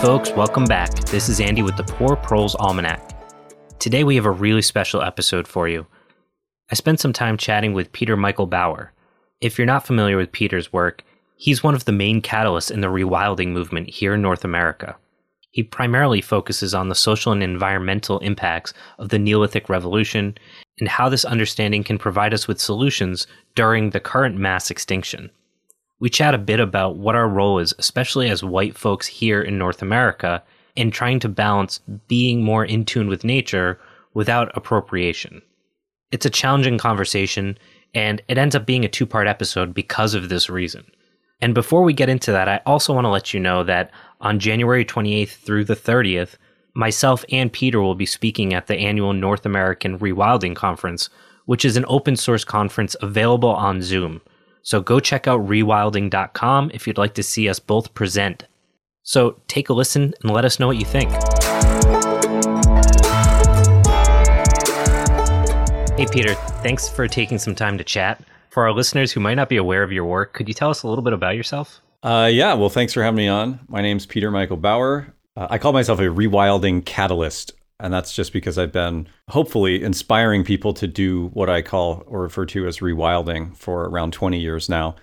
Folks, welcome back. This is Andy with the Poor Proles Almanac. Today we have a really special episode for you. I spent some time chatting with Peter Michael Bauer. If you're not familiar with Peter's work, he's one of the main catalysts in the rewilding movement here in North America. He primarily focuses on the social and environmental impacts of the Neolithic Revolution and how this understanding can provide us with solutions during the current mass extinction. We chat a bit about what our role is, especially as white folks here in North America, in trying to balance being more in tune with nature without appropriation. It's a challenging conversation, and it ends up being a two part episode because of this reason. And before we get into that, I also want to let you know that on January 28th through the 30th, myself and Peter will be speaking at the annual North American Rewilding Conference, which is an open source conference available on Zoom. So go check out rewilding.com if you'd like to see us both present. So take a listen and let us know what you think. Hey, Peter, thanks for taking some time to chat. For our listeners who might not be aware of your work, could you tell us a little bit about yourself? Uh, yeah, well, thanks for having me on. My name's Peter Michael Bauer. Uh, I call myself a rewilding catalyst, and that's just because I've been hopefully inspiring people to do what I call or refer to as rewilding for around 20 years now.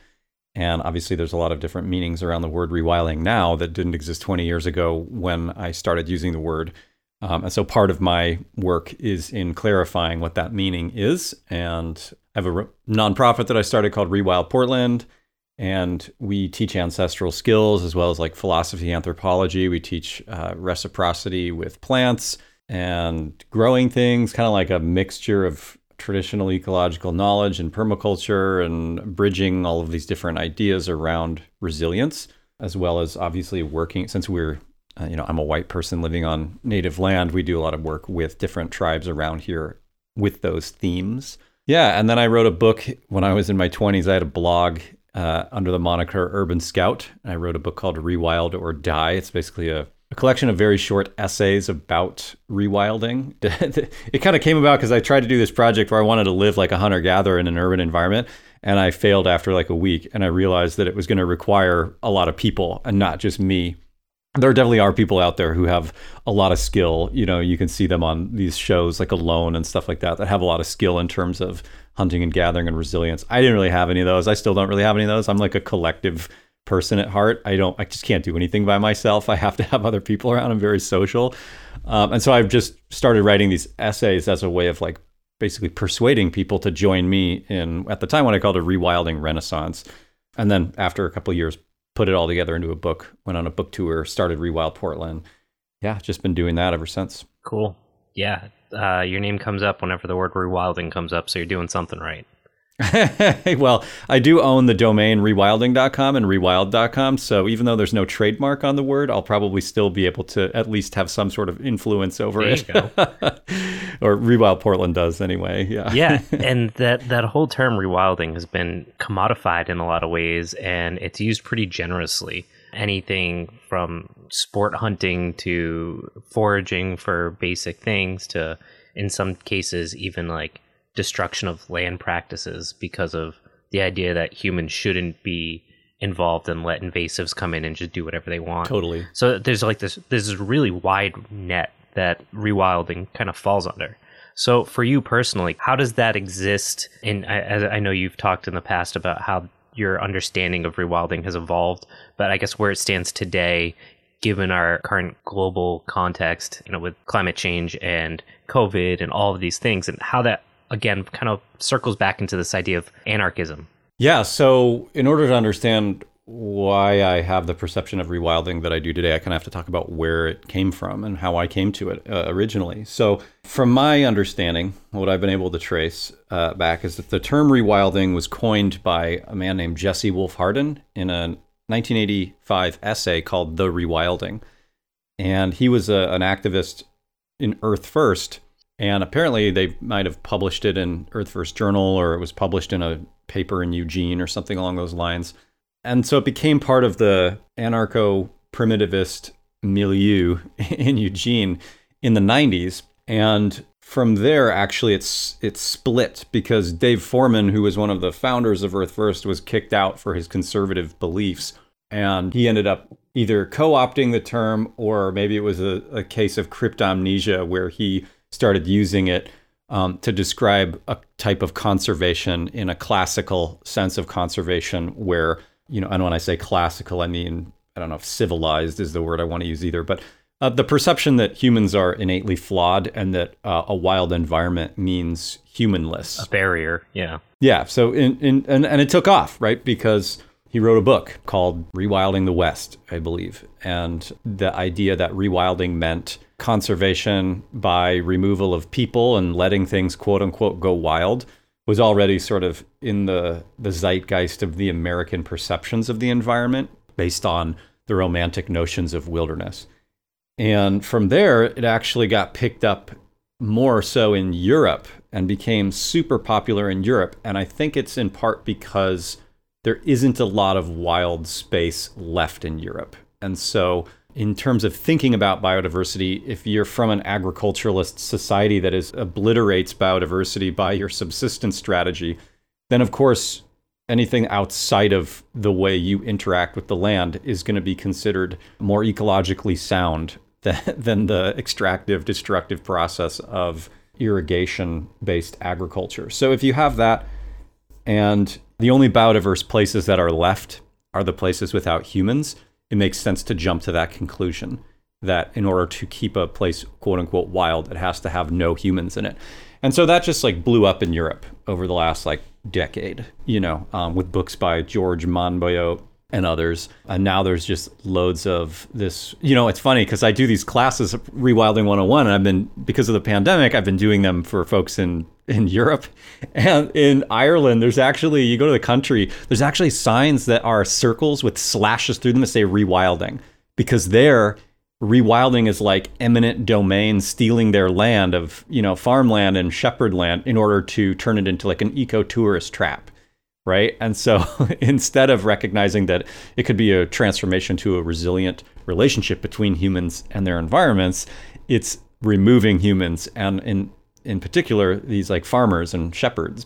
And obviously, there's a lot of different meanings around the word rewilding now that didn't exist 20 years ago when I started using the word. Um, and so part of my work is in clarifying what that meaning is. And I have a re- nonprofit that I started called Rewild Portland. And we teach ancestral skills as well as like philosophy, anthropology. We teach uh, reciprocity with plants and growing things, kind of like a mixture of traditional ecological knowledge and permaculture and bridging all of these different ideas around resilience, as well as obviously working since we're uh, you know, I'm a white person living on native land. We do a lot of work with different tribes around here with those themes. Yeah, and then I wrote a book when I was in my 20s. I had a blog uh, under the moniker Urban Scout. I wrote a book called Rewild or Die. It's basically a, a collection of very short essays about rewilding. it kind of came about because I tried to do this project where I wanted to live like a hunter gatherer in an urban environment. And I failed after like a week. And I realized that it was going to require a lot of people and not just me there definitely are people out there who have a lot of skill. You know, you can see them on these shows like Alone and stuff like that that have a lot of skill in terms of hunting and gathering and resilience. I didn't really have any of those. I still don't really have any of those. I'm like a collective person at heart. I don't. I just can't do anything by myself. I have to have other people around. I'm very social, um, and so I've just started writing these essays as a way of like basically persuading people to join me in at the time what I called a rewilding renaissance. And then after a couple years put it all together into a book. Went on a book tour, started Rewild Portland. Yeah, just been doing that ever since. Cool. Yeah, uh, your name comes up whenever the word rewilding comes up, so you're doing something right. well, I do own the domain rewilding.com and rewild.com. So even though there's no trademark on the word, I'll probably still be able to at least have some sort of influence over there it. or Rewild Portland does anyway. Yeah. yeah. And that, that whole term rewilding has been commodified in a lot of ways and it's used pretty generously. Anything from sport hunting to foraging for basic things to, in some cases, even like destruction of land practices because of the idea that humans shouldn't be involved and let invasives come in and just do whatever they want. Totally. So there's like this there's this really wide net that rewilding kind of falls under. So for you personally, how does that exist? And I, I know you've talked in the past about how your understanding of rewilding has evolved, but I guess where it stands today, given our current global context, you know, with climate change and COVID and all of these things, and how that again kind of circles back into this idea of anarchism. Yeah. So, in order to understand why I have the perception of rewilding that I do today, I kind of have to talk about where it came from and how I came to it uh, originally. So, from my understanding, what I've been able to trace uh, back is that the term rewilding was coined by a man named Jesse Wolf Hardin in a 1985 essay called The Rewilding. And he was a, an activist in Earth First and apparently, they might have published it in Earth First Journal or it was published in a paper in Eugene or something along those lines. And so it became part of the anarcho primitivist milieu in Eugene in the 90s. And from there, actually, it's it's split because Dave Foreman, who was one of the founders of Earth First, was kicked out for his conservative beliefs. And he ended up either co opting the term or maybe it was a, a case of cryptomnesia where he started using it um, to describe a type of conservation in a classical sense of conservation where, you know, and when I say classical, I mean, I don't know if civilized is the word I want to use either, but uh, the perception that humans are innately flawed and that uh, a wild environment means humanless. A barrier, yeah. Yeah. So, in, in, and, and it took off, right? Because he wrote a book called Rewilding the West, I believe. And the idea that rewilding meant conservation by removal of people and letting things quote unquote go wild was already sort of in the, the zeitgeist of the American perceptions of the environment based on the romantic notions of wilderness. And from there, it actually got picked up more so in Europe and became super popular in Europe. And I think it's in part because there isn't a lot of wild space left in Europe. And so, in terms of thinking about biodiversity, if you're from an agriculturalist society that is obliterates biodiversity by your subsistence strategy, then of course anything outside of the way you interact with the land is going to be considered more ecologically sound than, than the extractive, destructive process of irrigation based agriculture. So if you have that and the only biodiverse places that are left are the places without humans. It makes sense to jump to that conclusion that in order to keep a place quote unquote wild, it has to have no humans in it. And so that just like blew up in Europe over the last like decade, you know, um, with books by George Monbiot and others. And now there's just loads of this. You know, it's funny because I do these classes, Rewilding 101, and I've been, because of the pandemic, I've been doing them for folks in in Europe and in Ireland. There's actually, you go to the country, there's actually signs that are circles with slashes through them that say rewilding because there, rewilding is like eminent domain stealing their land of, you know, farmland and shepherd land in order to turn it into like an eco tourist trap. Right. And so instead of recognizing that it could be a transformation to a resilient relationship between humans and their environments, it's removing humans and in in particular these like farmers and shepherds.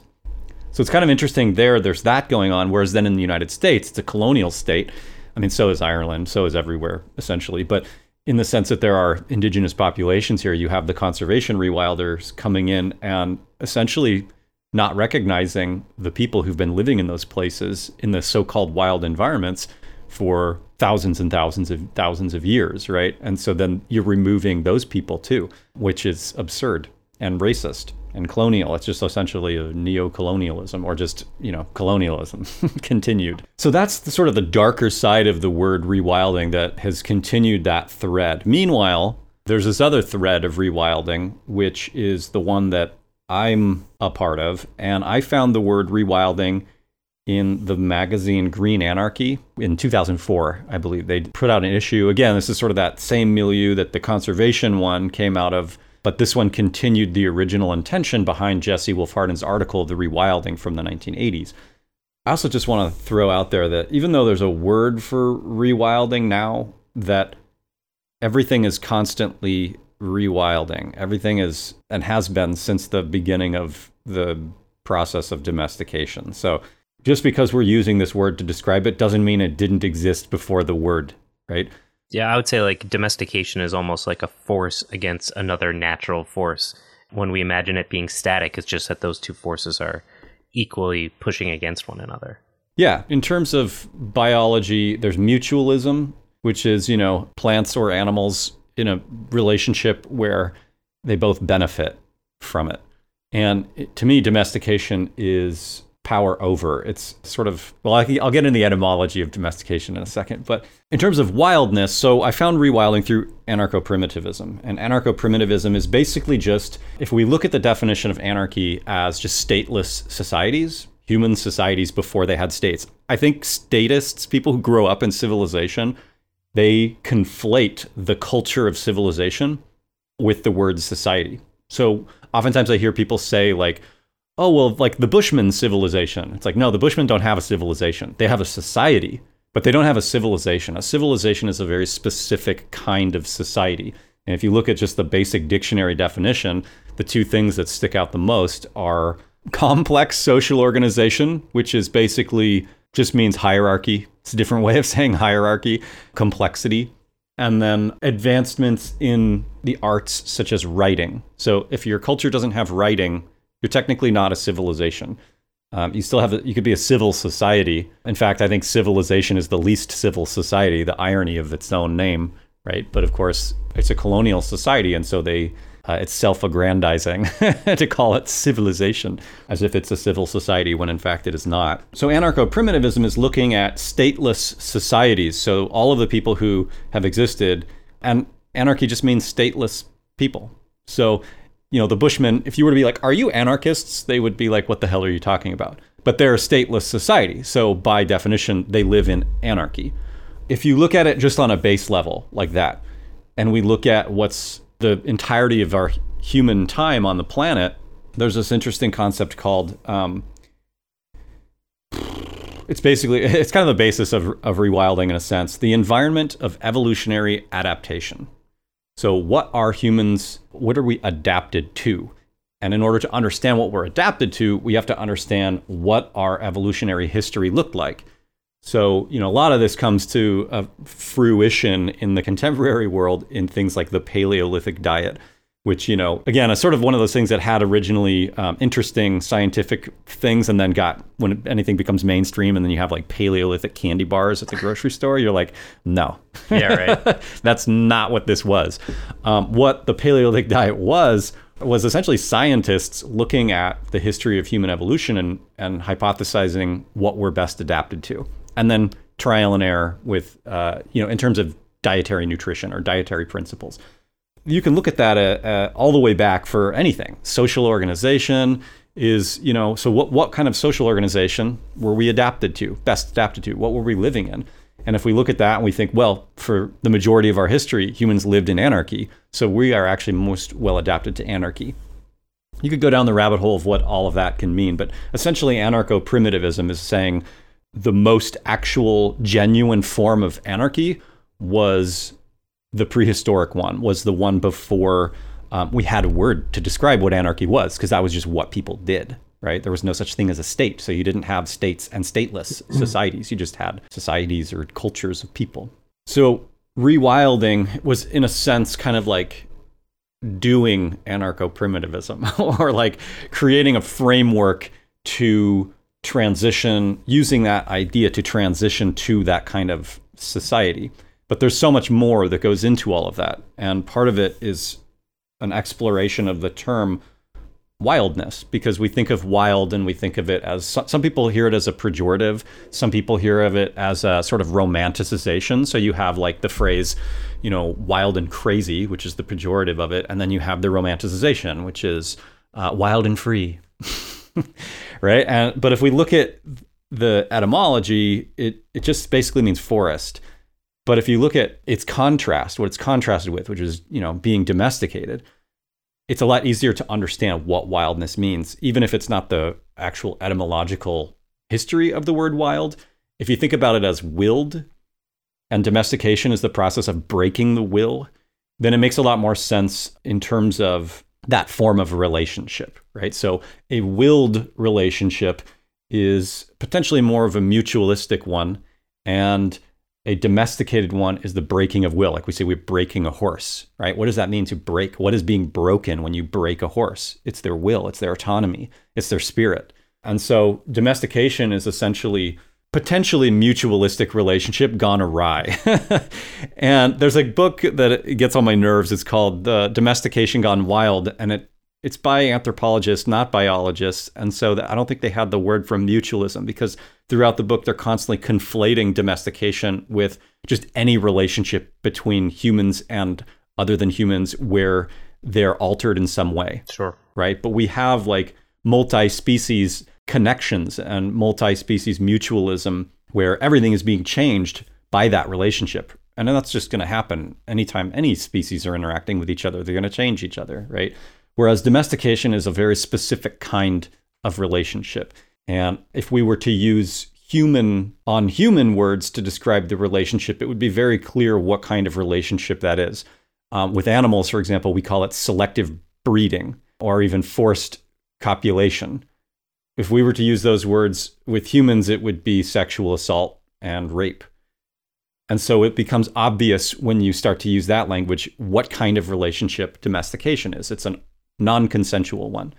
So it's kind of interesting there. There's that going on, whereas then in the United States, it's a colonial state. I mean, so is Ireland, so is everywhere essentially, but in the sense that there are indigenous populations here, you have the conservation rewilders coming in and essentially not recognizing the people who've been living in those places in the so-called wild environments for thousands and thousands of thousands of years, right? And so then you're removing those people too, which is absurd and racist and colonial. It's just essentially a neo-colonialism or just, you know, colonialism continued. So that's the sort of the darker side of the word rewilding that has continued that thread. Meanwhile, there's this other thread of rewilding, which is the one that I'm a part of. And I found the word rewilding in the magazine Green Anarchy in 2004, I believe. They put out an issue. Again, this is sort of that same milieu that the conservation one came out of but this one continued the original intention behind Jesse Wolf Hardin's article, The Rewilding from the 1980s. I also just want to throw out there that even though there's a word for rewilding now, that everything is constantly rewilding. Everything is and has been since the beginning of the process of domestication. So just because we're using this word to describe it doesn't mean it didn't exist before the word, right? Yeah, I would say like domestication is almost like a force against another natural force. When we imagine it being static, it's just that those two forces are equally pushing against one another. Yeah, in terms of biology, there's mutualism, which is, you know, plants or animals in a relationship where they both benefit from it. And to me, domestication is power over. It's sort of, well, I'll get into the etymology of domestication in a second. But in terms of wildness, so I found rewilding through anarcho primitivism. And anarcho primitivism is basically just, if we look at the definition of anarchy as just stateless societies, human societies before they had states, I think statists, people who grow up in civilization, they conflate the culture of civilization with the word society. So oftentimes I hear people say, like, oh, well, like the Bushman civilization. It's like, no, the Bushmen don't have a civilization. They have a society, but they don't have a civilization. A civilization is a very specific kind of society. And if you look at just the basic dictionary definition, the two things that stick out the most are complex social organization, which is basically just means hierarchy. It's a different way of saying hierarchy, complexity. And then advancements in the arts, such as writing. So if your culture doesn't have writing, you're technically not a civilization. Um, you still have, a, you could be a civil society. In fact, I think civilization is the least civil society, the irony of its own name, right? But of course, it's a colonial society. And so they, uh, it's self aggrandizing to call it civilization as if it's a civil society when in fact it is not. So, anarcho primitivism is looking at stateless societies. So, all of the people who have existed, and anarchy just means stateless people. So, you know, the Bushmen, if you were to be like, are you anarchists? They would be like, what the hell are you talking about? But they're a stateless society. So, by definition, they live in anarchy. If you look at it just on a base level like that, and we look at what's the entirety of our human time on the planet, there's this interesting concept called um, it's basically it's kind of the basis of, of rewilding in a sense the environment of evolutionary adaptation. So what are humans what are we adapted to? And in order to understand what we're adapted to we have to understand what our evolutionary history looked like so, you know, a lot of this comes to a fruition in the contemporary world in things like the Paleolithic diet, which, you know, again, is sort of one of those things that had originally um, interesting scientific things and then got, when anything becomes mainstream and then you have like Paleolithic candy bars at the grocery store, you're like, no. Yeah, right. That's not what this was. Um, what the Paleolithic diet was, was essentially scientists looking at the history of human evolution and, and hypothesizing what we're best adapted to and then trial and error with, uh, you know, in terms of dietary nutrition or dietary principles. You can look at that uh, uh, all the way back for anything. Social organization is, you know, so what, what kind of social organization were we adapted to, best adapted to? What were we living in? And if we look at that and we think, well, for the majority of our history, humans lived in anarchy. So we are actually most well adapted to anarchy. You could go down the rabbit hole of what all of that can mean, but essentially, anarcho primitivism is saying the most actual genuine form of anarchy was the prehistoric one was the one before um, we had a word to describe what anarchy was because that was just what people did right? There was no such thing as a state so you didn't have states and stateless societies you just had societies or cultures of people. So rewilding was in a sense kind of like doing anarcho primitivism or like creating a framework to transition, using that idea to transition to that kind of society. But there's so much more that goes into all of that. And part of it is an exploration of the term wildness because we think of wild and we think of it as some people hear it as a pejorative some people hear of it as a sort of romanticization so you have like the phrase you know wild and crazy which is the pejorative of it and then you have the romanticization which is uh, wild and free right? And but if we look at the etymology, it it just basically means forest. But if you look at its contrast, what it's contrasted with, which is you know being domesticated, it's a lot easier to understand what wildness means, even if it's not the actual etymological history of the word wild. If you think about it as willed, and domestication is the process of breaking the will, then it makes a lot more sense in terms of that form of relationship, right? So a willed relationship is potentially more of a mutualistic one, and a domesticated one is the breaking of will. Like we say, we're breaking a horse, right? What does that mean to break? What is being broken when you break a horse? It's their will, it's their autonomy, it's their spirit. And so domestication is essentially potentially mutualistic relationship gone awry. and there's a book that gets on my nerves. It's called "The Domestication Gone Wild," and it it's by anthropologists, not biologists. And so I don't think they had the word from mutualism because throughout the book they're constantly conflating domestication with just any relationship between humans and other than humans where they're altered in some way. Sure. Right. But we have like multi-species connections and multi species mutualism where everything is being changed by that relationship. And that's just going to happen anytime any species are interacting with each other. They're going to change each other, right? Whereas domestication is a very specific kind of relationship. And if we were to use human on human words to describe the relationship, it would be very clear what kind of relationship that is. Um, with animals, for example, we call it selective breeding or even forced copulation if we were to use those words with humans, it would be sexual assault and rape. And so it becomes obvious when you start to use that language what kind of relationship domestication is. It's a non consensual one.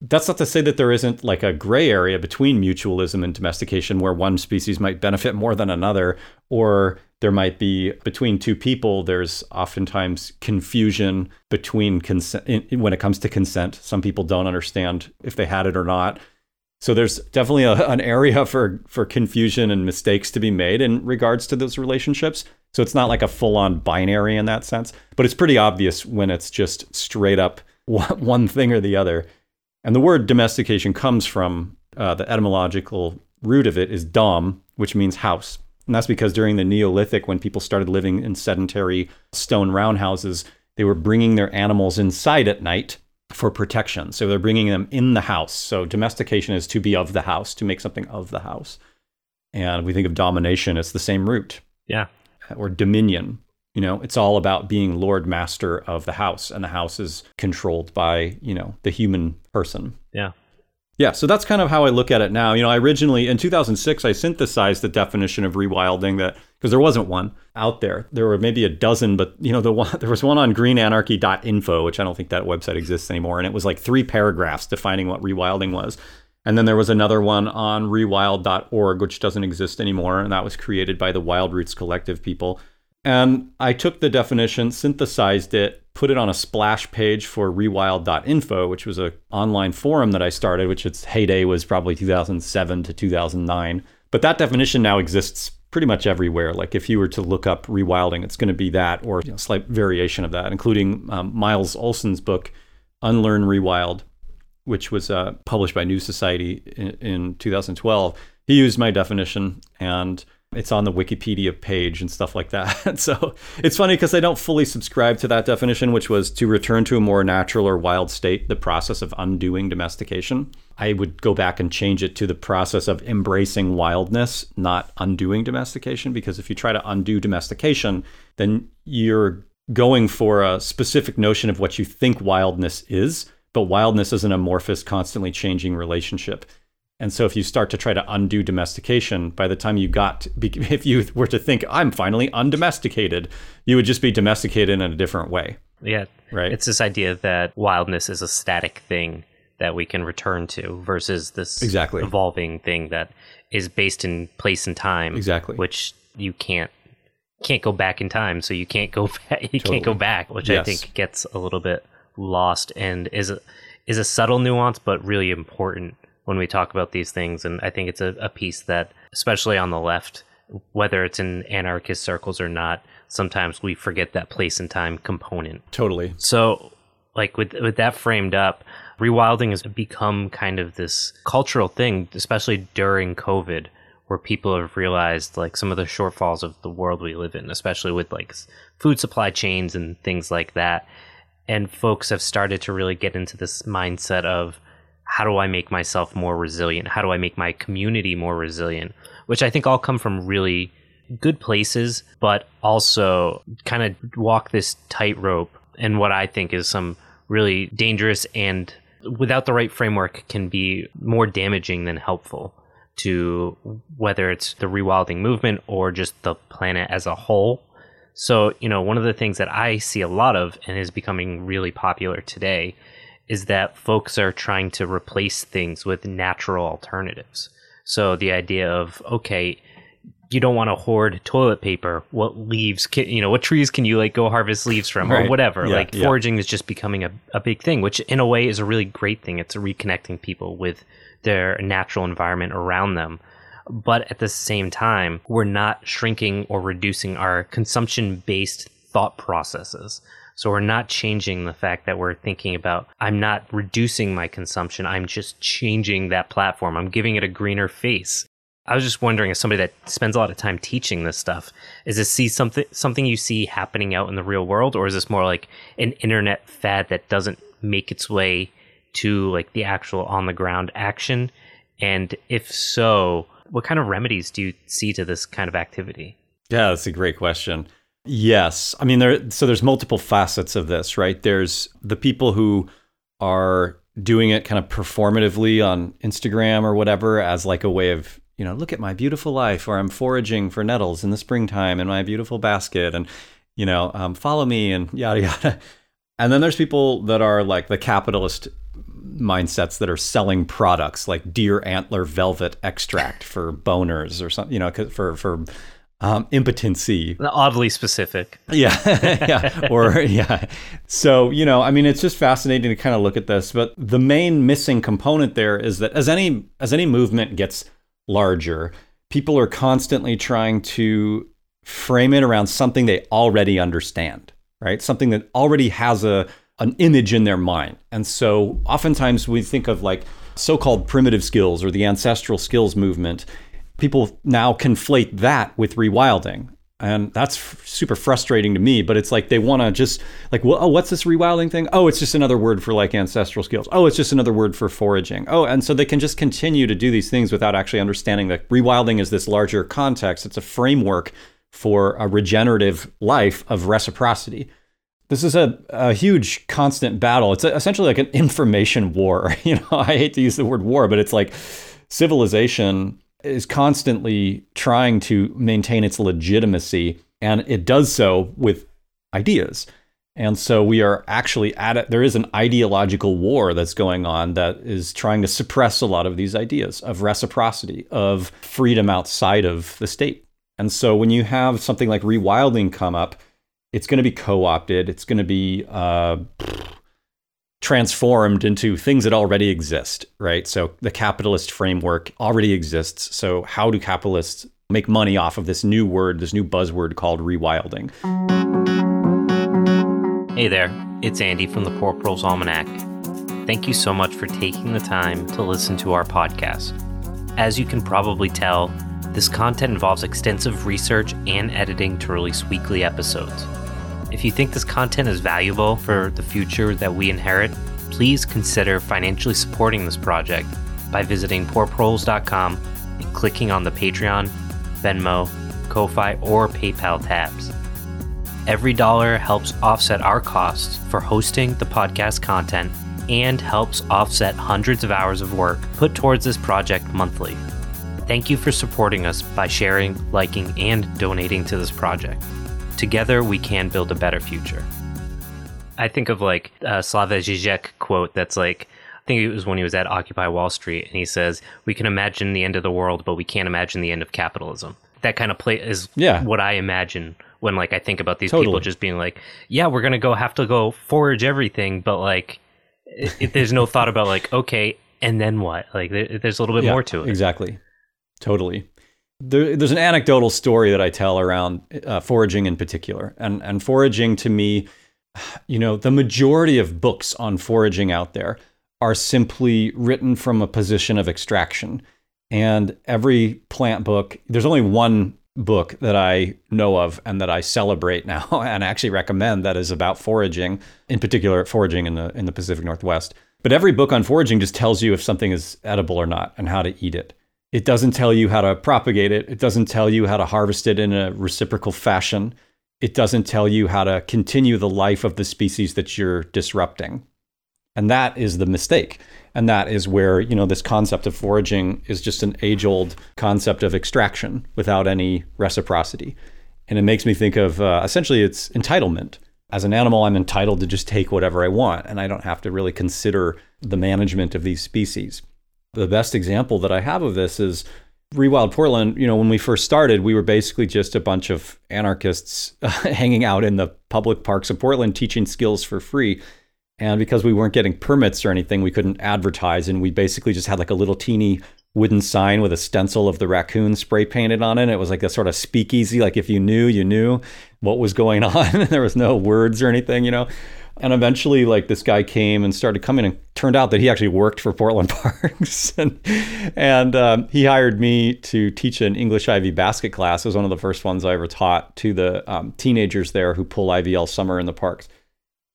That's not to say that there isn't like a gray area between mutualism and domestication where one species might benefit more than another, or there might be between two people, there's oftentimes confusion between consent when it comes to consent. Some people don't understand if they had it or not. So there's definitely a, an area for for confusion and mistakes to be made in regards to those relationships. So it's not like a full on binary in that sense, but it's pretty obvious when it's just straight up one thing or the other. And the word domestication comes from uh, the etymological root of it is dom, which means house. And that's because during the Neolithic, when people started living in sedentary stone roundhouses, they were bringing their animals inside at night for protection. So they're bringing them in the house. So domestication is to be of the house, to make something of the house. And we think of domination, it's the same root. Yeah. Or dominion. You know, it's all about being lord master of the house, and the house is controlled by, you know, the human person. Yeah. Yeah, so that's kind of how I look at it now. You know, I originally in 2006 I synthesized the definition of rewilding that because there wasn't one out there. There were maybe a dozen, but you know, the one there was one on greenanarchy.info, which I don't think that website exists anymore, and it was like three paragraphs defining what rewilding was. And then there was another one on rewild.org, which doesn't exist anymore, and that was created by the Wild Roots Collective people. And I took the definition, synthesized it, put it on a splash page for rewild.info, which was an online forum that I started, which its heyday was probably 2007 to 2009. But that definition now exists pretty much everywhere. Like if you were to look up rewilding, it's going to be that or you know, slight variation of that, including um, Miles Olson's book, Unlearn Rewild, which was uh, published by New Society in, in 2012. He used my definition and it's on the Wikipedia page and stuff like that. so it's funny because I don't fully subscribe to that definition, which was to return to a more natural or wild state, the process of undoing domestication. I would go back and change it to the process of embracing wildness, not undoing domestication, because if you try to undo domestication, then you're going for a specific notion of what you think wildness is. But wildness is an amorphous, constantly changing relationship. And so if you start to try to undo domestication, by the time you got, to, if you were to think, I'm finally undomesticated, you would just be domesticated in a different way. Yeah. Right. It's this idea that wildness is a static thing that we can return to versus this exactly. evolving thing that is based in place and time. Exactly. Which you can't can't go back in time, so you can't go back, you totally. can't go back, which yes. I think gets a little bit lost and is a is a subtle nuance but really important when we talk about these things. And I think it's a, a piece that, especially on the left, whether it's in anarchist circles or not, sometimes we forget that place and time component. Totally. So, like with with that framed up, rewilding has become kind of this cultural thing, especially during COVID, where people have realized like some of the shortfalls of the world we live in, especially with like food supply chains and things like that. And folks have started to really get into this mindset of how do I make myself more resilient? How do I make my community more resilient? Which I think all come from really good places, but also kind of walk this tightrope and what I think is some really dangerous and without the right framework can be more damaging than helpful to whether it's the rewilding movement or just the planet as a whole. So, you know, one of the things that I see a lot of and is becoming really popular today is that folks are trying to replace things with natural alternatives. So the idea of okay, you don't want to hoard toilet paper. What leaves can you know? What trees can you like go harvest leaves from right. or whatever? Yeah, like yeah. foraging is just becoming a, a big thing, which in a way is a really great thing. It's reconnecting people with their natural environment around them. But at the same time, we're not shrinking or reducing our consumption based thought processes. So we're not changing the fact that we're thinking about, I'm not reducing my consumption. I'm just changing that platform. I'm giving it a greener face. I was just wondering, as somebody that spends a lot of time teaching this stuff, is this see something something you see happening out in the real world, or is this more like an internet fad that doesn't make its way to like the actual on the ground action? And if so, what kind of remedies do you see to this kind of activity? Yeah, that's a great question. Yes. I mean there so there's multiple facets of this, right? There's the people who are doing it kind of performatively on Instagram or whatever as like a way of, you know, look at my beautiful life, or I'm foraging for nettles in the springtime in my beautiful basket, and you know, um, follow me and yada yada. And then there's people that are like the capitalist mindsets that are selling products like deer antler velvet extract for boners or something, you know, for for um, impotency. Oddly specific. Yeah, yeah, or yeah. So you know, I mean, it's just fascinating to kind of look at this. But the main missing component there is that as any as any movement gets larger, people are constantly trying to frame it around something they already understand, right? Something that already has a an image in their mind. And so oftentimes we think of like so-called primitive skills or the ancestral skills movement. People now conflate that with rewilding. And that's f- super frustrating to me, but it's like they want to just like, well, oh, what's this rewilding thing? Oh, it's just another word for like ancestral skills. Oh, it's just another word for foraging. Oh, and so they can just continue to do these things without actually understanding that rewilding is this larger context. It's a framework for a regenerative life of reciprocity. This is a, a huge constant battle. It's essentially like an information war. You know, I hate to use the word war, but it's like civilization is constantly trying to maintain its legitimacy, and it does so with ideas. And so we are actually at it. There is an ideological war that's going on that is trying to suppress a lot of these ideas of reciprocity, of freedom outside of the state. And so when you have something like rewilding come up, it's going to be co-opted. It's going to be uh, transformed into things that already exist, right? So the capitalist framework already exists. So how do capitalists make money off of this new word, this new buzzword called rewilding? Hey there, it's Andy from the Poor Proles Almanac. Thank you so much for taking the time to listen to our podcast. As you can probably tell, this content involves extensive research and editing to release weekly episodes. If you think this content is valuable for the future that we inherit, please consider financially supporting this project by visiting poorproles.com and clicking on the Patreon, Venmo, Ko-Fi, or PayPal tabs. Every dollar helps offset our costs for hosting the podcast content and helps offset hundreds of hours of work put towards this project monthly. Thank you for supporting us by sharing, liking, and donating to this project. Together, we can build a better future. I think of like uh, a Slavoj Žižek quote that's like, I think it was when he was at Occupy Wall Street, and he says, "We can imagine the end of the world, but we can't imagine the end of capitalism." That kind of play is yeah. what I imagine when like I think about these Totally. people just being like, "Yeah, we're gonna go have to go forage everything," but like, it, it- there's no thought about like, okay, and then what? Like, there, there's a little bit Yeah, more to it. Exactly. Totally. There, there's an anecdotal story that I tell around uh, foraging in particular. And, and foraging to me, you know, the majority of books on foraging out there are simply written from a position of extraction. And every plant book, there's only one book that I know of and that I celebrate now and actually recommend that is about foraging, in particular foraging in the in the Pacific Northwest. But every book on foraging just tells you if something is edible or not and how to eat it. It doesn't tell you how to propagate it. It doesn't tell you how to harvest it in a reciprocal fashion. It doesn't tell you how to continue the life of the species that you're disrupting. And that is the mistake. And that is where, you know, this concept of foraging is just an age old concept of extraction without any reciprocity. And it makes me think of uh, essentially it's entitlement. As an animal, I'm entitled to just take whatever I want, and I don't have to really consider the management of these species. The best example that I have of this is Rewild Portland. You know, when we first started, we were basically just a bunch of anarchists hanging out in the public parks of Portland teaching skills for free. And because we weren't getting permits or anything, we couldn't advertise. And we basically just had like a little teeny wooden sign with a stencil of the raccoon spray painted on it. And it was like a sort of speakeasy. Like if you knew, you knew what was going on. there was no words or anything, you know. And eventually, like this guy came and started coming, and turned out that he actually worked for Portland Parks, and and um, he hired me to teach an English ivy basket class. It was one of the first ones I ever taught to the um, teenagers there who pull ivy all summer in the parks.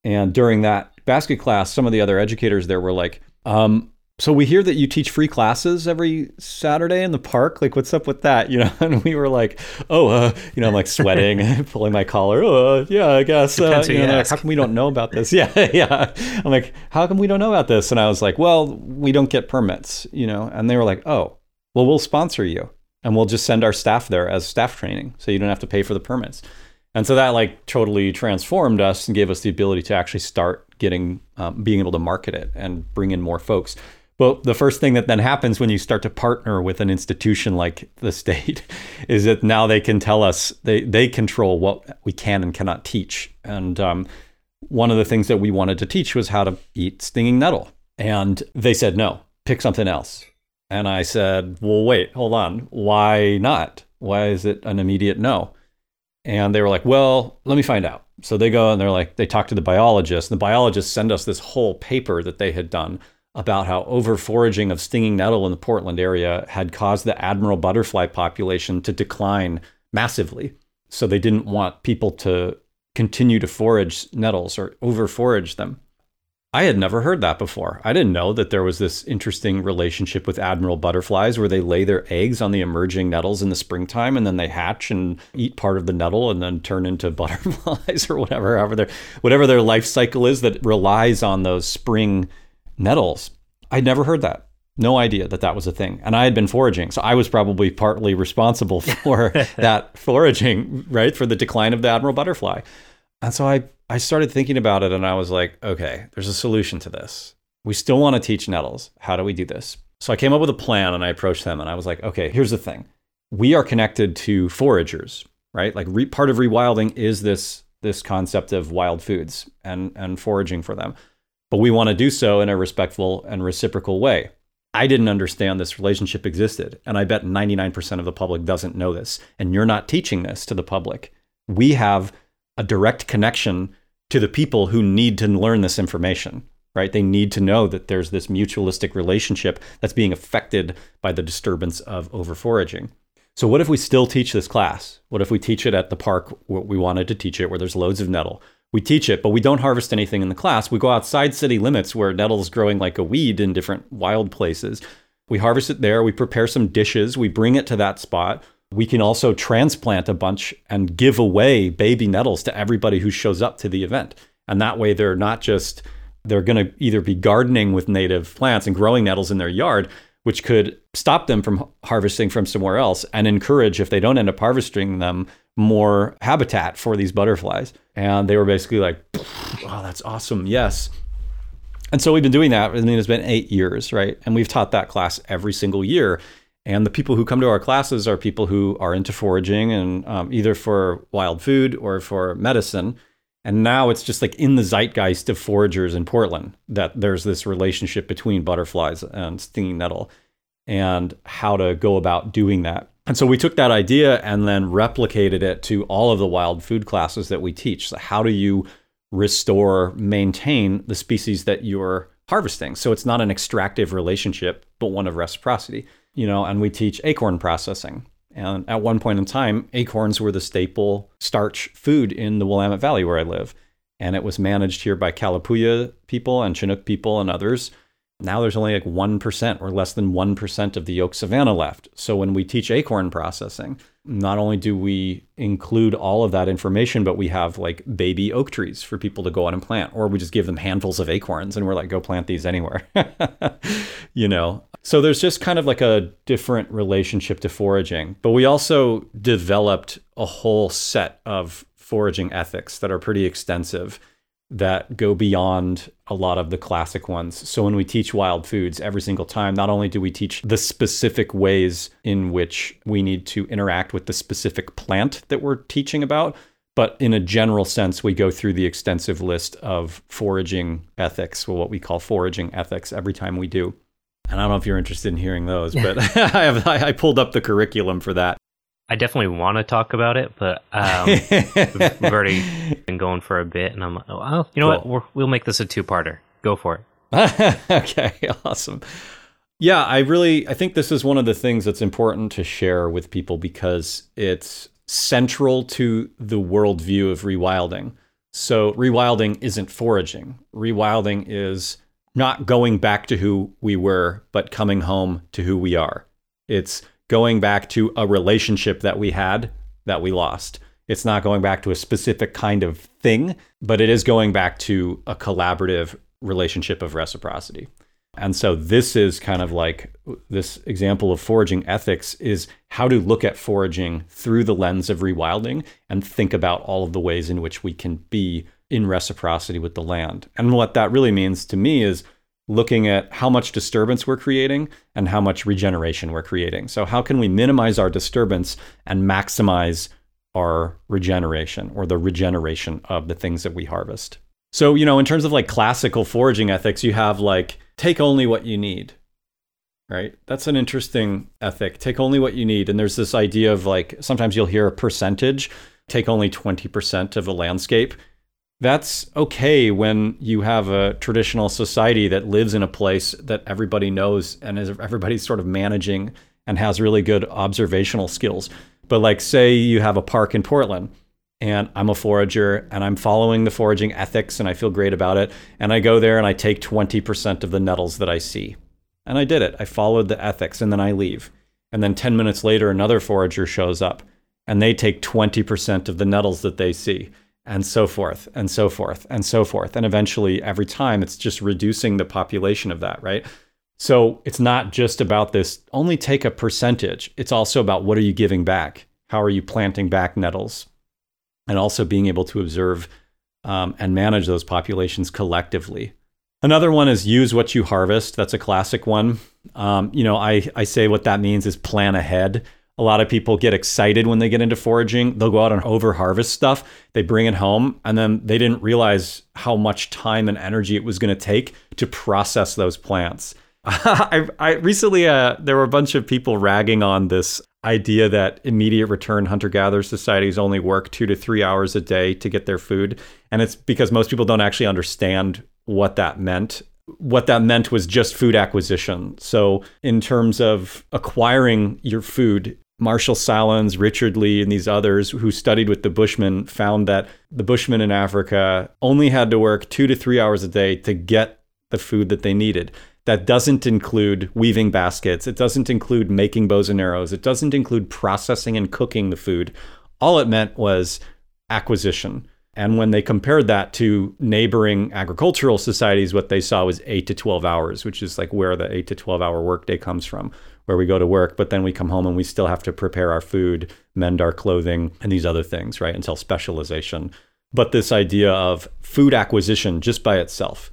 And during that basket class, some of the other educators there were like, um, so we hear that you teach free classes every Saturday in the park. Like, what's up with that? You know, and we were like, oh, uh, you know, I'm like sweating, and pulling my collar. Oh, uh, yeah, I guess. Uh, you know, like, how come we don't know about this? Yeah, yeah. I'm like, how come we don't know about this? And I was like, well, we don't get permits, you know. And they were like, oh, well, we'll sponsor you, and we'll just send our staff there as staff training, so you don't have to pay for the permits. And so that like totally transformed us and gave us the ability to actually start getting, um, being able to market it and bring in more folks. But the first thing that then happens when you start to partner with an institution like the state is that now they can tell us they they control what we can and cannot teach. And um, one of the things that we wanted to teach was how to eat stinging nettle, and they said no, pick something else. And I said, well, wait, hold on, why not? Why is it an immediate no? And they were like, well, let me find out. So they go and they're like, they talk to the biologist, and the biologists send us this whole paper that they had done about how over foraging of stinging nettle in the Portland area had caused the admiral butterfly population to decline massively. So they didn't want people to continue to forage nettles or over forage them. I had never heard that before. I didn't know that there was this interesting relationship with admiral butterflies where they lay their eggs on the emerging nettles in the springtime and then they hatch and eat part of the nettle and then turn into butterflies or whatever, however their, whatever their life cycle is that relies on those spring nettles. I'd never heard that. No idea that that was a thing. And I had been foraging. So I was probably partly responsible for that foraging, right? For the decline of the Admiral butterfly. And so I, I started thinking about it and I was like, okay, there's a solution to this. We still want to teach nettles. How do we do this? So I came up with a plan and I approached them and I was like, okay, here's the thing. We are connected to foragers, right? Like re- part of rewilding is this this concept of wild foods and and foraging for them but we want to do so in a respectful and reciprocal way. I didn't understand this relationship existed, and I bet 99% of the public doesn't know this, and you're not teaching this to the public. We have a direct connection to the people who need to learn this information, right? They need to know that there's this mutualistic relationship that's being affected by the disturbance of overforaging. So, what if we still teach this class? What if we teach it at the park where we wanted to teach it, where there's loads of nettle? We teach it, but we don't harvest anything in the class. We go outside city limits where nettle's growing like a weed in different wild places. We harvest it there, we prepare some dishes, we bring it to that spot. We can also transplant a bunch and give away baby nettles to everybody who shows up to the event. And that way they're not just they're going to either be gardening with native plants and growing nettles in their yard, which could stop them from harvesting from somewhere else and encourage if they don't end up harvesting them more habitat for these butterflies. And they were basically like, oh, that's awesome. Yes. And so we've been doing that. I mean, it's been eight years, right? And we've taught that class every single year. And the people who come to our classes are people who are into foraging and um, either for wild food or for medicine. And now it's just like in the zeitgeist of foragers in Portland that there's this relationship between butterflies and stinging nettle and how to go about doing that. And so we took that idea and then replicated it to all of the wild food classes that we teach. So, how do you restore, maintain the species that you're harvesting? So, it's not an extractive relationship, but one of reciprocity. You know, and we teach acorn processing. And at one point in time, acorns were the staple starch food in the Willamette Valley where I live. And it was managed here by Kalapuya people and Chinook people and others now there's only like 1% or less than 1% of the oak savanna left. So when we teach acorn processing, not only do we include all of that information, but we have like baby oak trees for people to go out and plant, or we just give them handfuls of acorns and we're like, go plant these anywhere. you know? So there's just kind of like a different relationship to foraging. But we also developed a whole set of foraging ethics that are pretty extensive that go beyond a lot of the classic ones. So when we teach wild foods every single time, not only do we teach the specific ways in which we need to interact with the specific plant that we're teaching about, but in a general sense, we go through the extensive list of foraging ethics, or what we call foraging ethics, every time we do. And I don't know if you're interested in hearing those, but I have I pulled up the curriculum for that. I definitely want to talk about it, but um, we've, already been going for a bit, and I'm like, oh, you know cool. what? we will make this a two-parter. Go for it. okay, awesome. Yeah, I really I think this is one of the things that's important to share with people because it's central to the worldview of rewilding. So rewilding isn't foraging. Rewilding is not going back to who we were, but coming home to who we are. It's going back to a relationship that we had that we lost. It's not going back to a specific kind of thing, but it is going back to a collaborative relationship of reciprocity. And so this is kind of like this example of foraging ethics is how to look at foraging through the lens of rewilding and think about all of the ways in which we can be in reciprocity with the land. And what that really means to me is looking at how much disturbance we're creating and how much regeneration we're creating. So how can we minimize our disturbance and maximize our regeneration or the regeneration of the things that we harvest? So, you know, in terms of like classical foraging ethics, you have like take only what you need. Right? That's an interesting ethic. Take only what you need. And there's this idea of like sometimes you'll hear a percentage, take only 20% of a landscape. That's okay when you have a traditional society that lives in a place that everybody knows and is everybody's sort of managing and has really good observational skills. But like say you have a park in Portland and I'm a forager and I'm following the foraging ethics and I feel great about it. And I go there and I take 20% of the nettles that I see. And I did it. I followed the ethics and then I leave. And then 10 minutes later, another forager shows up and they take 20% of the nettles that they see and so forth and so forth and so forth. And eventually, every time, it's just reducing the population of that, right? So it's not just about this only take a percentage. It's also about what are you giving back? How are you planting back nettles? and also being able to observe um, and manage those populations collectively. Another one is use what you harvest. That's a classic one. Um, you know, I, I say what that means is plan ahead. A lot of people get excited when they get into foraging. They'll go out and over harvest stuff. They bring it home, and then they didn't realize how much time and energy it was going to take to process those plants. I, I recently uh, there were a bunch of people ragging on this idea that immediate return hunter gatherer societies only work two to three hours a day to get their food. And it's because most people don't actually understand what that meant. What that meant was just food acquisition. So, in terms of acquiring your food, Marshall Sahlins, Richard Lee, and these others who studied with the Bushmen found that the Bushmen in Africa only had to work two to three hours a day to get the food that they needed that doesn't include weaving baskets. It doesn't include making bows and arrows. It doesn't include processing and cooking the food. All it meant was acquisition. And when they compared that to neighboring agricultural societies, what they saw was eight to 12 hours, which is like where the eight to 12 hour workday comes from, where we go to work, but then we come home and we still have to prepare our food, mend our clothing, and these other things, right? Until specialization. But this idea of food acquisition just by itself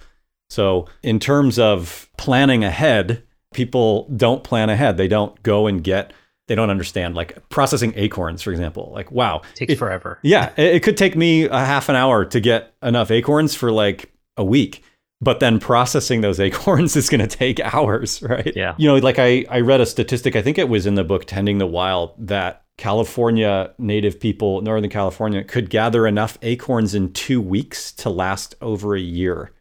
so, in terms of planning ahead, people don't plan ahead. They don't go and get they don't understand like processing acorns for example like wow it takes it, forever yeah it, it could take me a half an hour to get enough acorns for like a week but then processing those acorns is going to take hours right yeah you know like i i read a statistic i think it was in the book tending the wild that california native people northern california could gather enough acorns in two weeks to last over a year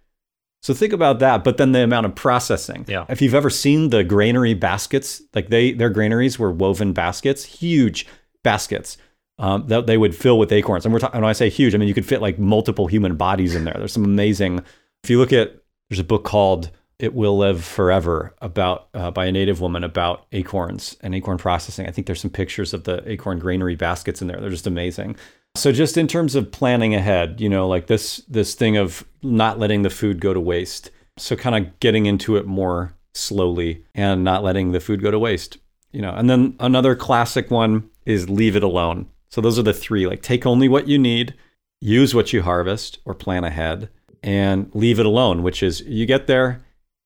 so think about that, but then the amount of processing. Yeah. If you've ever seen the granary baskets, like they their granaries were woven baskets, huge baskets um, that they would fill with acorns. And we're talking when I say huge, I mean you could fit like multiple human bodies in there. There's some amazing. If you look at there's a book called "It Will Live Forever" about uh, by a native woman about acorns and acorn processing. I think there's some pictures of the acorn granary baskets in there. They're just amazing. So just in terms of planning ahead, you know, like this this thing of not letting the food go to waste. So kind of getting into it more slowly and not letting the food go to waste. You know, and then another classic one is leave it alone. So those are the three, like take only what you need, use what you harvest or plan ahead, and leave it alone, which is you get there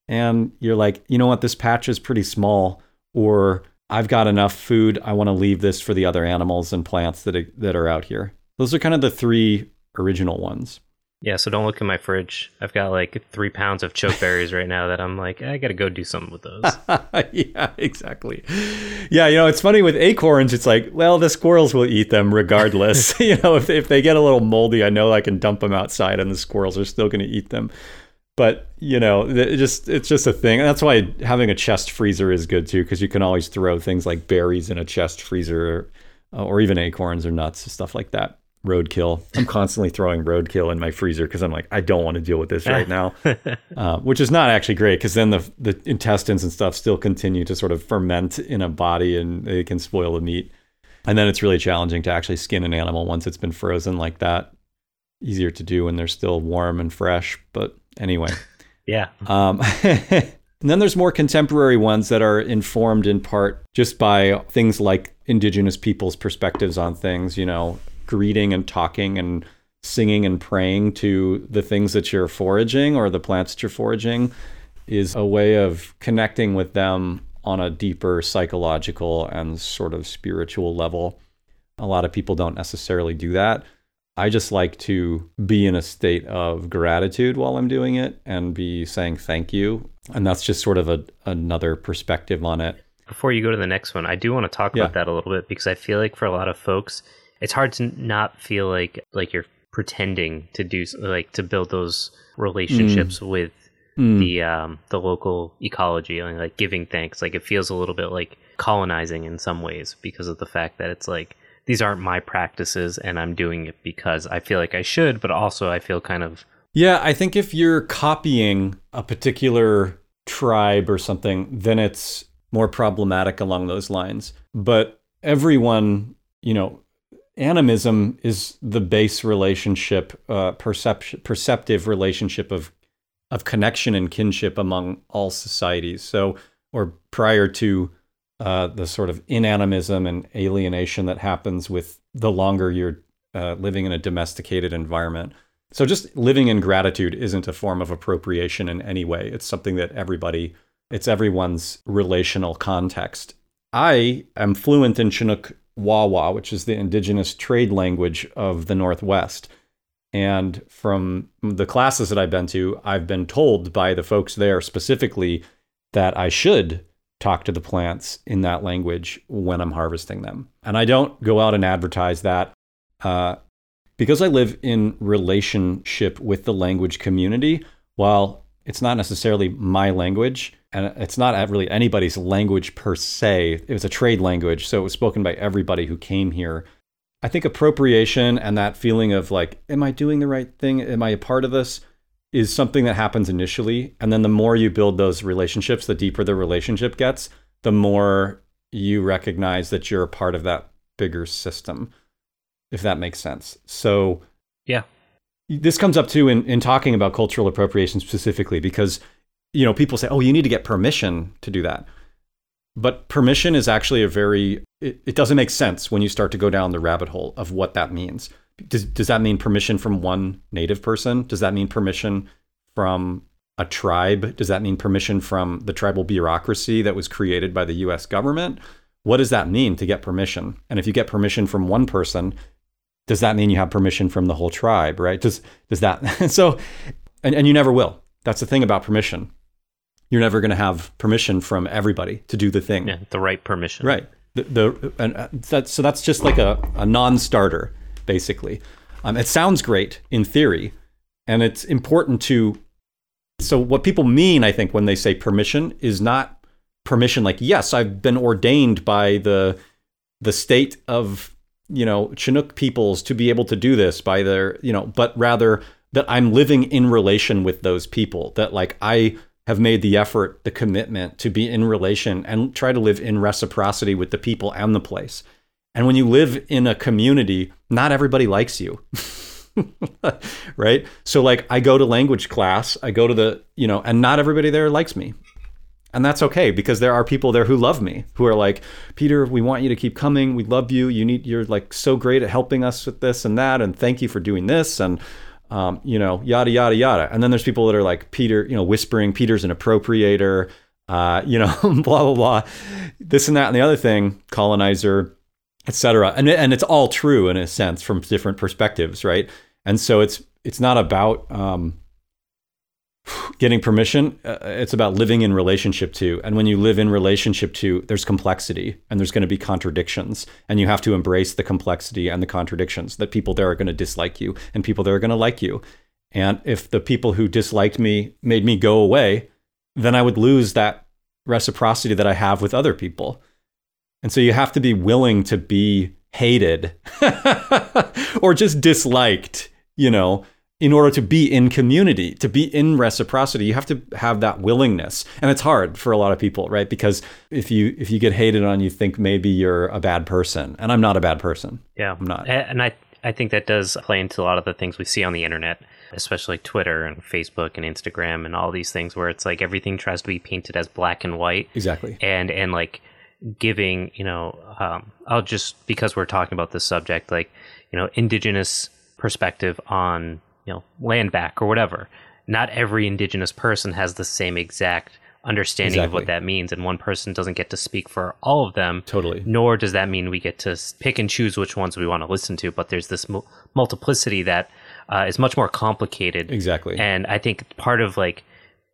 and you're like, you know what, this patch is pretty small, or I've got enough food. I want to leave this for the other animals and plants that are, that are out here. Those are kind of the three original ones. Yeah, so don't look in my fridge. I've got like three pounds of chokeberries right now that I'm like, I got to go do something with those. yeah, exactly. Yeah, you know, it's funny with acorns. It's like, well, the squirrels will eat them regardless. you know, if if they get a little moldy, I know I can dump them outside, and the squirrels are still to eat them but you know it just it's just a thing and that's why having a chest freezer is good too because you can always throw things like berries in a chest freezer uh, or even acorns or nuts and stuff like that roadkill. I'm constantly throwing roadkill in my freezer because I'm like, I don't want to deal with this right now, uh, which is not actually great because then the the intestines and stuff still continue to sort of ferment in a body and it can spoil the meat. And then it's really challenging to actually skin an animal once it's been frozen like that. Easier to do when they're still warm and fresh, but anyway. yeah. Um, And then there's more contemporary ones that are informed in part just by things like indigenous people's perspectives on things, you know, greeting and talking and singing and praying to the things that you're foraging or the plants that you're foraging is a way of connecting with them on a deeper psychological and sort of spiritual level. A lot of people don't necessarily do that. I just like to be in a state of gratitude while I'm doing it and be saying thank you. And that's just sort of a, another perspective on it. Before you go to the next one, I do want to talk Yeah. about that a little bit because I feel like for a lot of folks, it's hard to not feel like like you're pretending to do like to build those relationships with Mm. the um the local ecology and like giving thanks like it feels a little bit like colonizing in some ways because of the fact that it's like these aren't my practices and I'm doing it because I feel like I should but also I feel kind of Yeah, I think if you're copying a particular tribe or something, then it's more problematic along those lines. But everyone, you know, animism is the base relationship, uh, perception, perceptive relationship of of connection and kinship among all societies. So, or prior to uh, the sort of inanimism and alienation that happens with the longer you're uh, living in a domesticated environment. So just living in gratitude isn't a form of appropriation in any way. It's something that everybody, it's everyone's relational context. I am fluent in Chinook Wawa, which is the indigenous trade language of the Northwest. And from the classes that I've been to, I've been told by the folks there specifically that I should talk to the plants in that language when I'm harvesting them. And I don't go out and advertise that. Uh, because I live in relationship with the language community, while it's not necessarily my language and it's not really anybody's language per se, it was a trade language. So it was spoken by everybody who came here. I think appropriation and that feeling of like, am I doing the right thing? Am I a part of this? Is something that happens initially. And then the more you build those relationships, the deeper the relationship gets, the more you recognize that you're a part of that bigger system if that makes sense. So, yeah this comes up too in, in talking about cultural appropriation specifically because, you know, people say, oh, you need to get permission to do that. But permission is actually a very, it, it doesn't make sense when you start to go down the rabbit hole of what that means. Does, does that mean permission from one native person? Does that mean permission from a tribe? Does that mean permission from the tribal bureaucracy that was created by the US government? What does that mean to get permission? And if you get permission from one person, does that mean you have permission from the whole tribe, right? Does does that so and, and you never will. That's the thing about permission. You're never going to have permission from everybody to do the thing. yeah the right permission Right. The, the and uh, that, so that's just like a, a non-starter, basically. Um, it sounds great in theory, and it's important to. So what people mean, I think, when they say permission, is not permission like yes, I've been ordained by the the state of you know Chinook peoples to be able to do this by their you know, but rather that I'm living in relation with those people. That like I have made the effort, the commitment to be in relation and try to live in reciprocity with the people and the place. And when you live in a community, not everybody likes you. right? So like I go to language class, I go to the, you know, and not everybody there likes me. And that's okay because there are people there who love me, who are like, Peter, we want you to keep coming. We love you. You need, you're like so great at helping us with this and that. And thank you for doing this. And, um, you know, yada, yada, yada. And then there's people that are like, Peter, you know, whispering, Peter's an appropriator, uh, you know, blah, blah, blah, this and that. And the other thing, colonizer, etc. And, and it's all true in a sense from different perspectives, right? And so it's, it's not about, um, getting permission uh, it's about living in relationship to and when you live in relationship to there's complexity and there's going to be contradictions and you have to embrace the complexity and the contradictions that people there are going to dislike you and people there are going to like you. And if the people who disliked me made me go away then i would lose that reciprocity that i have with other people. And so you have to be willing to be hated or just disliked, you know, in order to be in community, to be in reciprocity, you have to have that willingness. And it's hard for a lot of people, right? Because if you if you get hated on, you think maybe you're a bad person. And I'm not a bad person. Yeah. I'm not. And I I think that does play into a lot of the things we see on the internet, especially Twitter and Facebook and Instagram and all these things where it's like everything tries to be painted as black and white. Exactly. And and like giving, you know, um, I'll just because we're talking about this subject, like, you know, indigenous perspective on you know land back or whatever. Not every indigenous person has the same exact understanding of what that means, and one person doesn't get to speak for all of them. Totally. Nor does that mean we get to pick and choose which ones we want to listen to. But there's this mul- multiplicity that uh, is much more complicated. Exactly. And I think part of like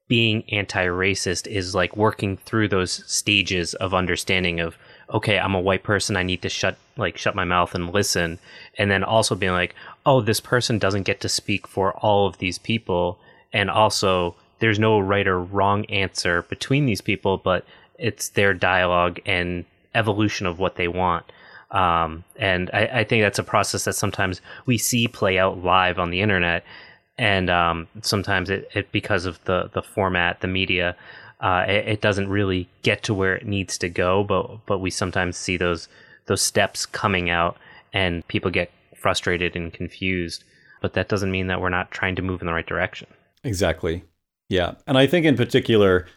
being anti-racist is like working through those stages of understanding of okay, I'm a white person, I need to shut like shut my mouth and listen, and then also being like, oh, this person doesn't get to speak for all of these people, and also there's no right or wrong answer between these people, but it's their dialogue and evolution of what they want. Um, and I, I think that's a process that sometimes we see play out live on the internet, and um, sometimes it, it because of the the format, the media, uh, it, it doesn't really get to where it needs to go. But but we sometimes see those those steps coming out, and people get frustrated and confused. But that doesn't mean that we're not trying to move in the right direction. Exactly. Yeah. And I think in particular,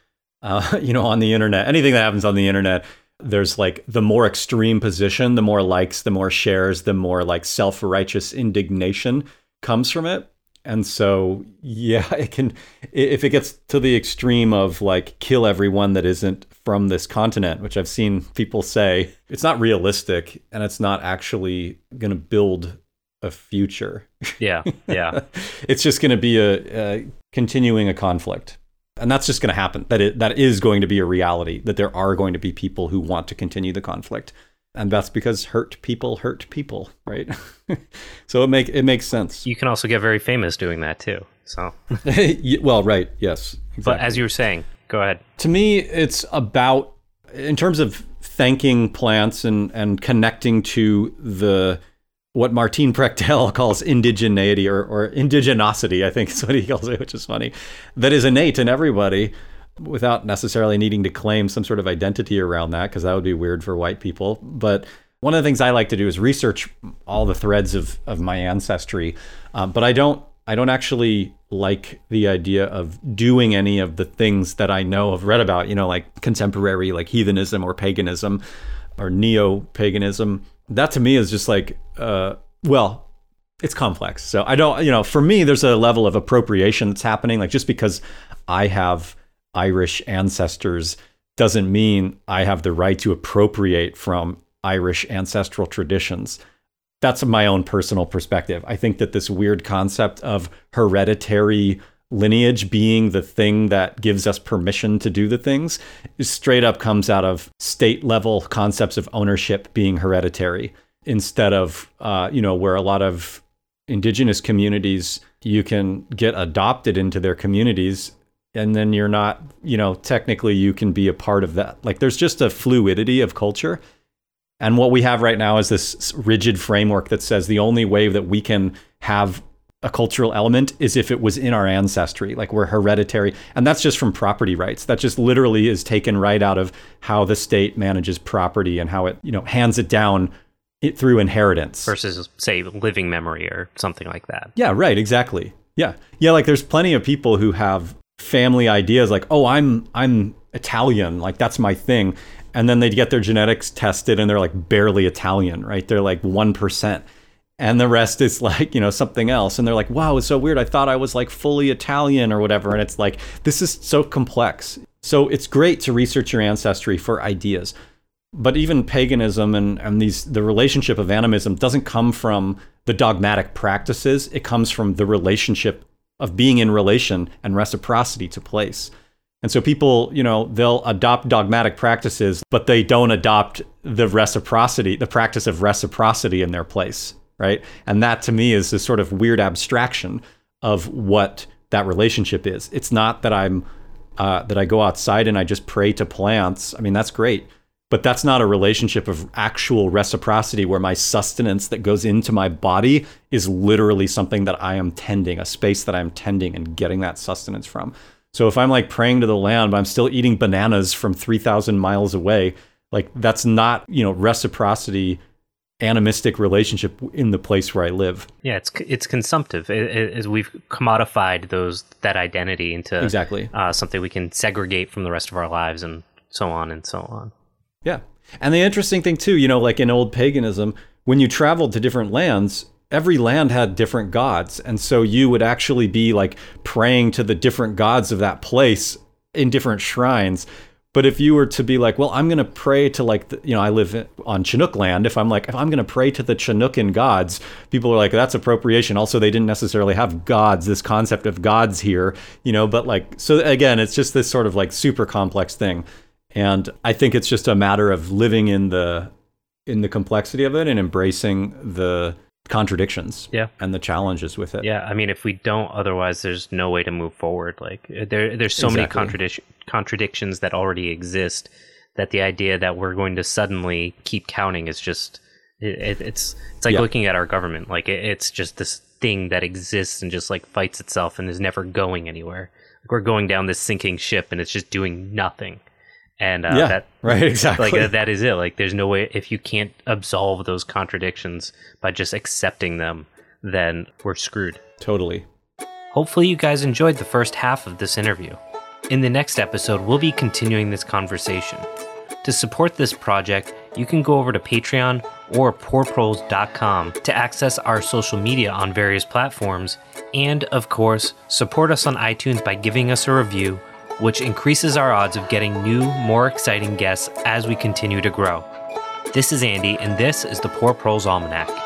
uh, you know, on the internet, anything that happens on the internet, there's like the more extreme position, the more likes, the more shares, the more like self righteous indignation comes from it. And so, yeah, it can, if it gets to the extreme of like kill everyone that isn't from this continent, which I've seen people say, it's not realistic and it's not actually going to build a future. Yeah, yeah, it's just going to be a, a continuing a conflict. And that's just going to happen. That it, that is going to be a reality that there are going to be people who want to continue the conflict and that's because hurt people hurt people right so it make it makes sense you can also get very famous doing that too. So, well right yes but as you were saying, go ahead. to me it's about in terms of thanking plants and and connecting to the what Martin Prechtel calls indigeneity or, or indigenosity, I think is what he calls it, which is funny, that is innate in everybody without necessarily needing to claim some sort of identity around that, because that would be weird for white people. But one of the things I like to do is research all the threads of, of my ancestry. Um, but I don't I don't actually like the idea of doing any of the things that I know have read about, you know, like contemporary like heathenism or paganism or neo-paganism. That to me is just like uh well, it's complex. So I don't, you know, for me, there's a level of appropriation that's happening. Like just because I have Irish ancestors doesn't mean I have the right to appropriate from Irish ancestral traditions. That's my own personal perspective. I think that this weird concept of hereditary lineage being the thing that gives us permission to do the things straight up comes out of state level concepts of ownership being hereditary instead of uh, you know where a lot of indigenous communities you can get adopted into their communities and then you're not you know technically you can be a part of that like there's just a fluidity of culture and what we have right now is this rigid framework that says the only way that we can have a cultural element is if it was in our ancestry like we're hereditary and that's just from property rights that just literally is taken right out of how the state manages property and how it you know hands it down it through inheritance versus say living memory or something like that. yeah, right, exactly. Yeah. Yeah, like there's plenty of people who have family ideas like, "Oh, I'm I'm Italian, like that's my thing." And then they get their genetics tested and they're like barely Italian, right? They're like 1%. And the rest is like, you know, something else. And they're like, wow, it's so weird. I thought I was like fully Italian or whatever. And it's like, this is so complex. So it's great to research your ancestry for ideas but even paganism and, and these the relationship of animism doesn't come from the dogmatic practices it comes from the relationship of being in relation and reciprocity to place. And so people you know they'll adopt dogmatic practices but they don't adopt the reciprocity the practice of reciprocity in their place right? And that to me is this sort of weird abstraction of what that relationship is. It's not that i'm uh, that i go outside and i just pray to plants. I mean that's great but that's not a relationship of actual reciprocity where my sustenance that goes into my body is literally something that I am tending, a space that I'm tending and getting that sustenance from. So if I'm like praying to the land, but I'm still eating bananas from 3,000 miles away, like that's not, you know, reciprocity animistic relationship in the place where I live. Yeah, it's it's consumptive. As we've commodified those that identity into exactly uh, something we can segregate from the rest of our lives, and so on and so on. Yeah, and the interesting thing too, you know, like in old paganism, when you traveled to different lands. Every land had different gods. And so you would actually be like praying to the different gods of that place in different shrines but if you were to be like, well, I'm going to pray to like, the, you know, I live on Chinook land. If I'm like, if I'm going to pray to the Chinookan gods, people are like, that's appropriation. Also, they didn't necessarily have gods, this concept of gods here, you know, but like, so again, it's just this sort of like super complex thing. And I think it's just a matter of living in the, in the complexity of it and embracing the, contradictions yeah. and the challenges with it. Yeah i mean if we don't otherwise there's no way to move forward. Like there there's so exactly. many contradic- contradictions that already exist that the idea that we're going to suddenly keep counting is just it, it's it's like yeah. looking at our government. Like it, it's just this thing that exists and just like fights itself and is never going anywhere. Like we're going down this sinking ship and it's just doing nothing and uh, yeah, that right exactly. like uh, that is it. Like there's no way if you can't absolve those contradictions by just accepting them then we're screwed. Totally. Hopefully you guys enjoyed the first half of this interview. In the next episode we'll be continuing this conversation. To support this project you can go over to patreon or poorproles.com to access our social media on various platforms. And of course support us on itunes by giving us a review which increases our odds of getting new, more exciting guests as we continue to grow. This is Andy, and this is the Poor Proles Almanac.